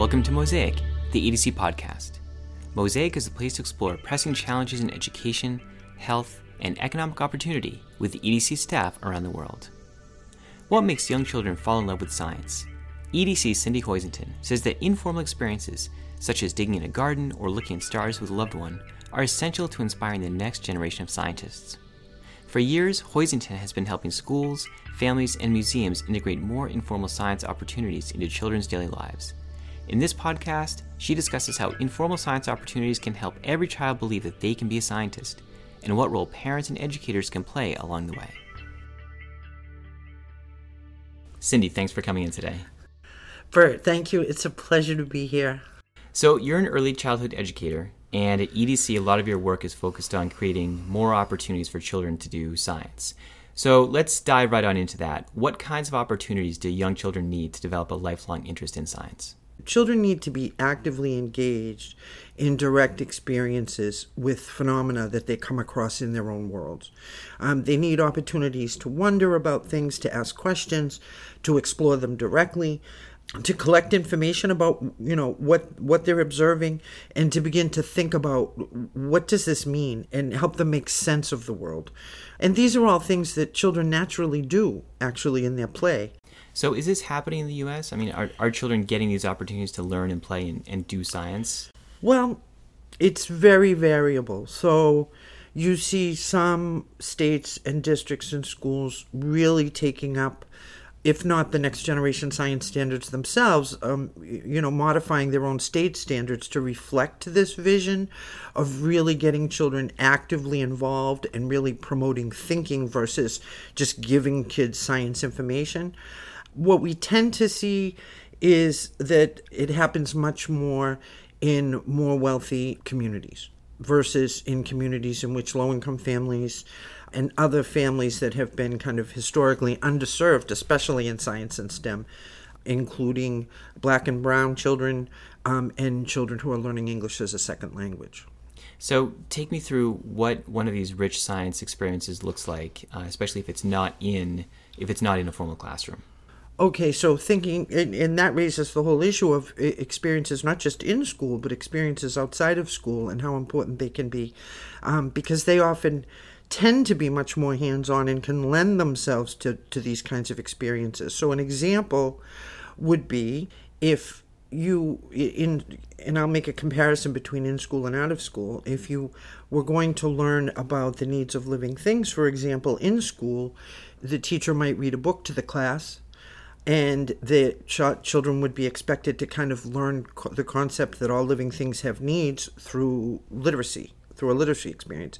Welcome to Mosaic, the EDC podcast. Mosaic is a place to explore pressing challenges in education, health, and economic opportunity with the EDC staff around the world. What makes young children fall in love with science? EDC Cindy Hoisington says that informal experiences, such as digging in a garden or looking at stars with a loved one, are essential to inspiring the next generation of scientists. For years, Hoisington has been helping schools, families, and museums integrate more informal science opportunities into children's daily lives. In this podcast, she discusses how informal science opportunities can help every child believe that they can be a scientist, and what role parents and educators can play along the way. Cindy, thanks for coming in today. Bert, thank you. It's a pleasure to be here. So, you're an early childhood educator, and at EDC, a lot of your work is focused on creating more opportunities for children to do science. So let's dive right on into that. What kinds of opportunities do young children need to develop a lifelong interest in science? Children need to be actively engaged in direct experiences with phenomena that they come across in their own worlds. Um, they need opportunities to wonder about things, to ask questions, to explore them directly, to collect information about you know what what they're observing and to begin to think about what does this mean and help them make sense of the world and these are all things that children naturally do actually in their play so is this happening in the us i mean are, are children getting these opportunities to learn and play and, and do science? Well it's very variable. So you see some states and districts and schools really taking up if not the next generation science standards themselves, um, you know, modifying their own state standards to reflect this vision of really getting children actively involved and really promoting thinking versus just giving kids science information. What we tend to see is that it happens much more in more wealthy communities versus in communities in which low income families and other families that have been kind of historically underserved, especially in science and STEM, including black and brown children um, and children who are learning English as a second language. So, take me through what one of these rich science experiences looks like, uh, especially if it's not in if it's not in a formal classroom. Okay, so thinking, and, and, that raises the whole issue of experiences not just in school, but experiences outside of school and how important they can be, um, because they often tend to be much more hands on and can lend themselves to, to these kinds of experiences. So, an example would be if you in and I'll make a comparison between in school and out of school. If you were going to learn about the needs of living things, for example, in school, the teacher might read a book to the class and the ch- children would be expected to kind of learn co- the concept that all living things have needs through literacy, through a literacy experience.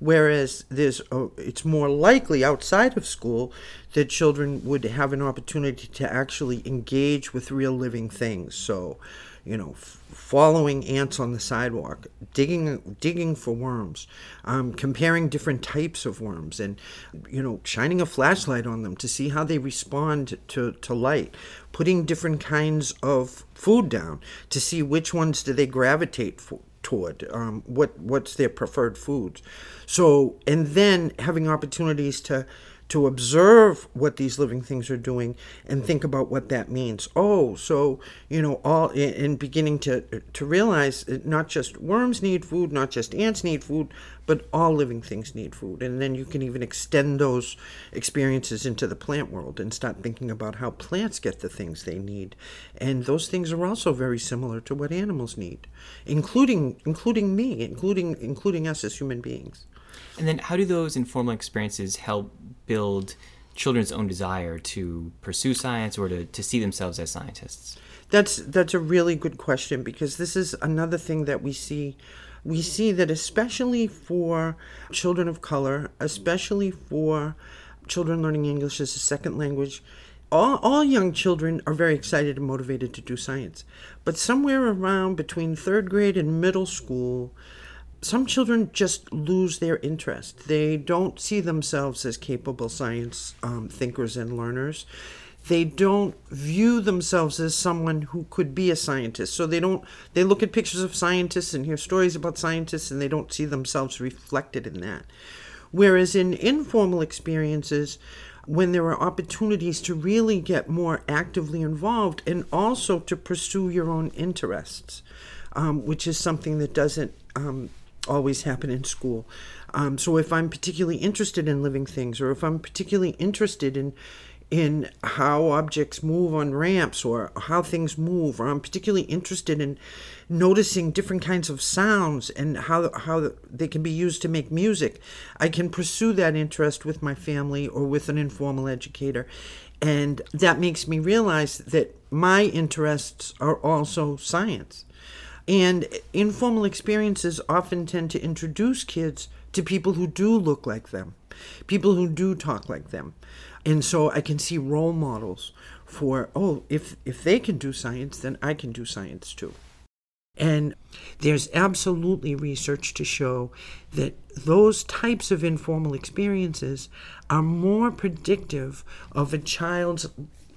Whereas there's a, oh, it's more likely outside of school that children would have an opportunity to actually engage with real living things. So, you know, following ants on the sidewalk, digging digging for worms, um, comparing different types of worms, and you know, shining a flashlight on them to see how they respond to, to light, putting different kinds of food down to see which ones do they gravitate for, toward, um, what what's their preferred foods. So, and then having opportunities to to observe what these living things are doing and think about what that means. Oh, so you know, all in beginning to to realize not just worms need food, not just ants need food, but all living things need food. And then you can even extend those experiences into the plant world and start thinking about how plants get the things they need. And those things are also very similar to what animals need, including including me, including including us as human beings. And then, how do those informal experiences help build children's own desire to pursue science or to, to see themselves as scientists? That's that's a really good question because this is another thing that we see we see that especially for children of color, especially for children learning English as a second language, all, all young children are very excited and motivated to do science. But somewhere around between third grade and middle school, some children just lose their interest. They don't see themselves as capable science um, thinkers and learners. They don't view themselves as someone who could be a scientist. So they don't. They look at pictures of scientists and hear stories about scientists, and they don't see themselves reflected in that. Whereas in informal experiences, when there are opportunities to really get more actively involved and also to pursue your own interests, um, which is something that doesn't um, always happen in school. Um, so if I'm particularly interested in living things, or if I'm particularly interested in in how objects move on ramps or how things move, or I'm particularly interested in noticing different kinds of sounds and how how they can be used to make music, I can pursue that interest with my family or with an informal educator. And that makes me realize that my interests are also science. And informal experiences often tend to introduce kids to people who do look like them, people who do talk like them. And so I can see role models for, oh, if, if they can do science, then I can do science too. And there's absolutely research to show that those types of informal experiences are more predictive of a child's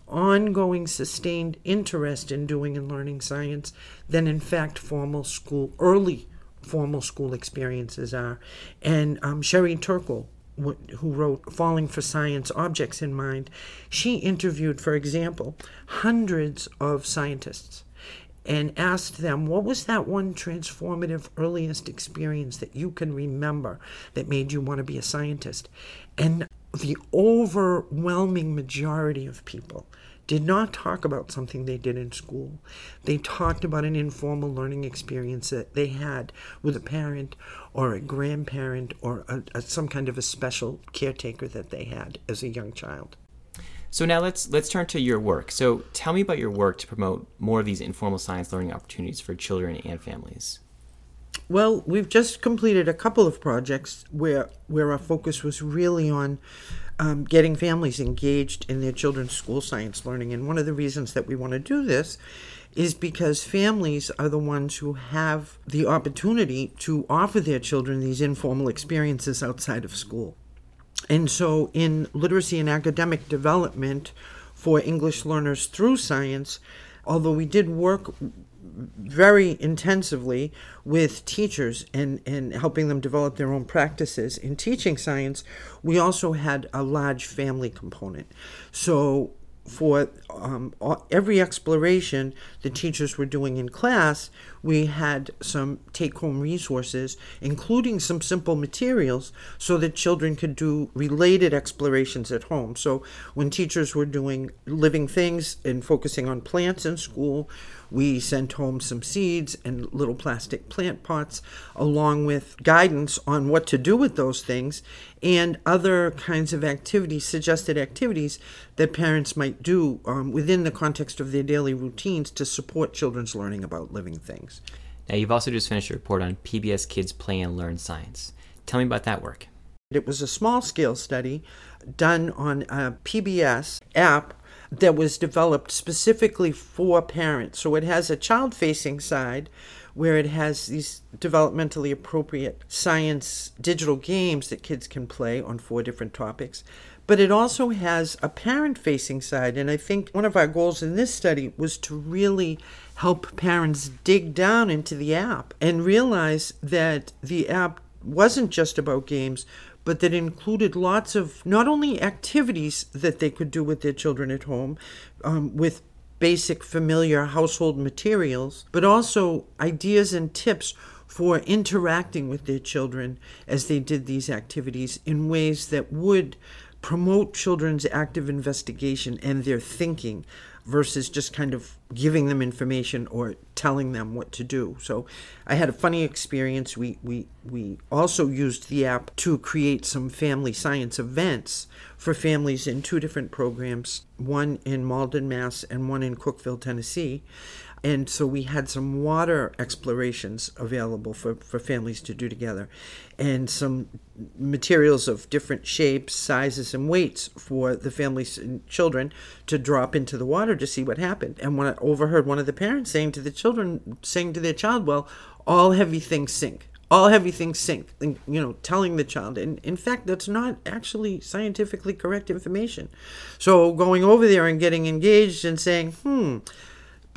ongoing sustained interest in doing and learning science than in fact formal school early formal school experiences are and um, sherry turkle who wrote Falling for Science Objects in Mind, she interviewed, for example, hundreds of scientists and asked them, What was that one transformative earliest experience that you can remember that made you want to be a scientist? And the overwhelming majority of people did not talk about something they did in school. They talked about an informal learning experience that they had with a parent or a grandparent or a, a, some kind of a special caretaker that they had as a young child. So now let's let's turn to your work. So tell me about your work to promote more of these informal science learning opportunities for children and families. Well, we've just completed a couple of projects where where our focus was really on um, getting families engaged in their children's school science learning. And one of the reasons that we want to do this is because families are the ones who have the opportunity to offer their children these informal experiences outside of school. And so, in literacy and academic development for English learners through science, although we did work very intensively with teachers and, and helping them develop their own practices in teaching science, we also had a large family component. So for um, every exploration the teachers were doing in class, we had some take home resources, including some simple materials, so that children could do related explorations at home. So, when teachers were doing living things and focusing on plants in school, we sent home some seeds and little plastic plant pots, along with guidance on what to do with those things and other kinds of activities, suggested activities that parents might do um, within the context of their daily routines to support children's learning about living things. Now, you've also just finished a report on PBS Kids Play and Learn Science. Tell me about that work. It was a small scale study done on a PBS app that was developed specifically for parents. So it has a child facing side where it has these developmentally appropriate science digital games that kids can play on four different topics. But it also has a parent facing side. And I think one of our goals in this study was to really help parents dig down into the app and realize that the app wasn't just about games, but that included lots of not only activities that they could do with their children at home um, with basic familiar household materials, but also ideas and tips for interacting with their children as they did these activities in ways that would promote children's active investigation and their thinking versus just kind of giving them information or telling them what to do. So I had a funny experience. We we we also used the app to create some family science events for families in two different programs, one in Malden, Mass and one in Cookeville, Tennessee. And so we had some water explorations available for, for families to do together. And some materials of different shapes, sizes, and weights for the families and children to drop into the water to see what happened. And when I overheard one of the parents saying to the children, saying to their child, Well, all heavy things sink. All heavy things sink. And you know telling the child. And in fact that's not actually scientifically correct information. So going over there and getting engaged and saying hmm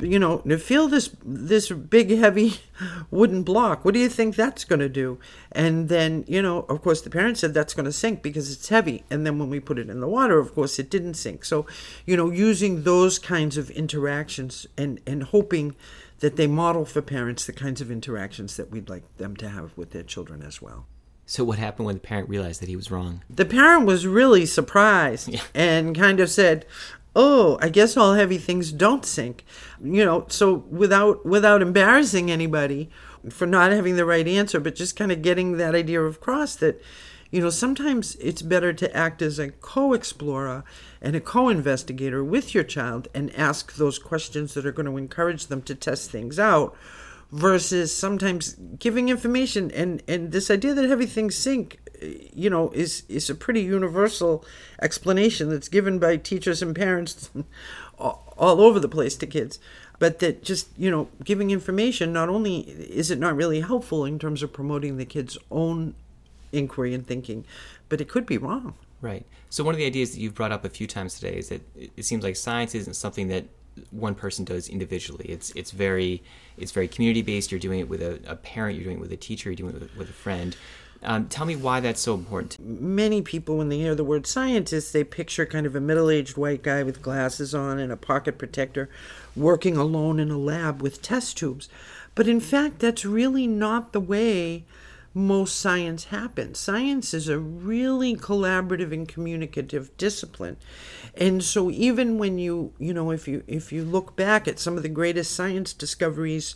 you know, to feel this this big heavy wooden block. What do you think that's going to do? And then, you know, of course, the parent said that's going to sink because it's heavy. And then when we put it in the water, of course, it didn't sink. So, you know, using those kinds of interactions and and hoping that they model for parents the kinds of interactions that we'd like them to have with their children as well. So, what happened when the parent realized that he was wrong? The parent was really surprised Yeah. and kind of said, "Oh, I guess all heavy things don't sink." You know, so without without embarrassing anybody for not having the right answer, but just kind of getting that idea across that you know, sometimes it's better to act as a co-explorer and a co-investigator with your child and ask those questions that are going to encourage them to test things out versus sometimes giving information and and this idea that heavy things sink you know is is a pretty universal explanation that's given by teachers and parents all over the place to kids but that just you know giving information not only is it not really helpful in terms of promoting the kids own inquiry and thinking but it could be wrong Right. So one of the ideas that you've brought up a few times today is that it it seems like science isn't something that one person does individually. It's it's very it's very community based. You're doing it with a, a parent. You're doing it with a teacher. You're doing it with, with a friend. Um, tell me why that's so important. many people when they hear the word scientist they picture kind of a middle-aged white guy with glasses on and a pocket protector working alone in a lab with test tubes. But in fact that's really not the way most science happens. Science is a really collaborative and communicative discipline. And so even when you you know if you if you look back at some of the greatest science discoveries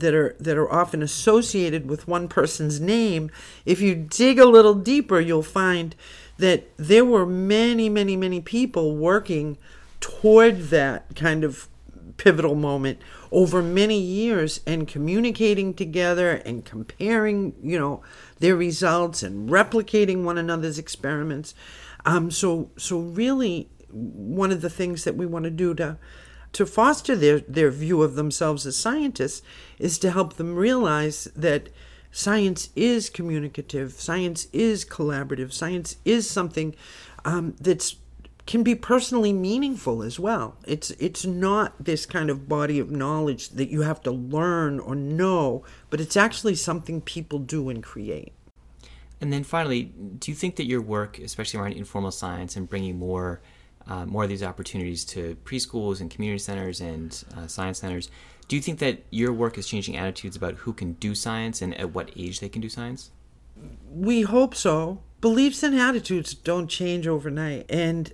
that are that are often associated with one person's name if you dig a little deeper you'll find that there were many many many people working toward that kind of pivotal moment over many years and communicating together and comparing you know their results and replicating one another's experiments. Um so so really one of the things that we want to do to to foster their, their view of themselves as scientists is to help them realize that science is communicative, science is collaborative, science is something um, can be personally meaningful as well. It's it's not this kind of body of knowledge that you have to learn or know, but it's actually something people do and create. And then finally, do you think that your work, especially around informal science and bringing more uh, more of these opportunities to preschools and community centers and uh, science centers, do you think that your work is changing attitudes about who can do science and at what age they can do science? We hope so. Beliefs and attitudes don't change overnight. And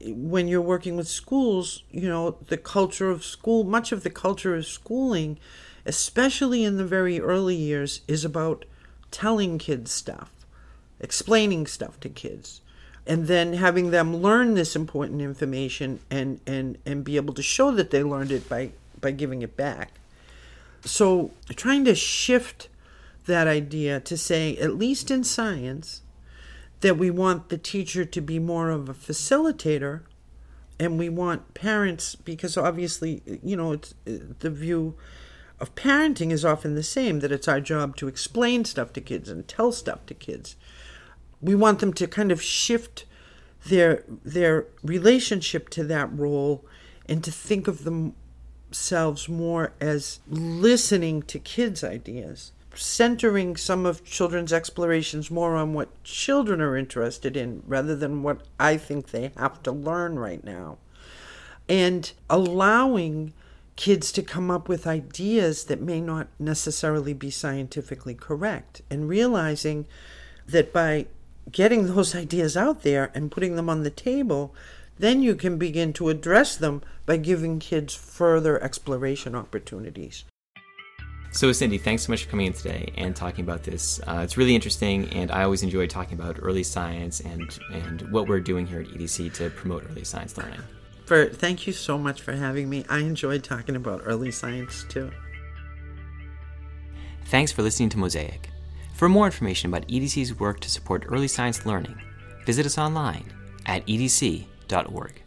when you're working with schools, you know, the culture of school, much of the culture of schooling, especially in the very early years, is about telling kids stuff, explaining stuff to kids, and then having them learn this important information and, and, and be able to show that they learned it by, by giving it back. So trying to shift that idea to say, at least in science, that we want the teacher to be more of a facilitator and we want parents because obviously you know it's the view of parenting is often the same that it's our job to explain stuff to kids and tell stuff to kids we want them to kind of shift their their relationship to that role and to think of themselves more as listening to kids ideas centering some of children's explorations more on what children are interested in rather than what I think they have to learn right now. And allowing kids to come up with ideas that may not necessarily be scientifically correct and realizing that by getting those ideas out there and putting them on the table, then you can begin to address them by giving kids further exploration opportunities. So, Cindy, thanks so much for coming in today and talking about this. Uh, it's really interesting, and I always enjoy talking about early science and, and what we're doing here at EDC to promote early science learning. For thank you so much for having me. I enjoyed talking about early science too. Thanks for listening to Mosaic. For more information about EDC's work to support early science learning, visit us online at edc.org.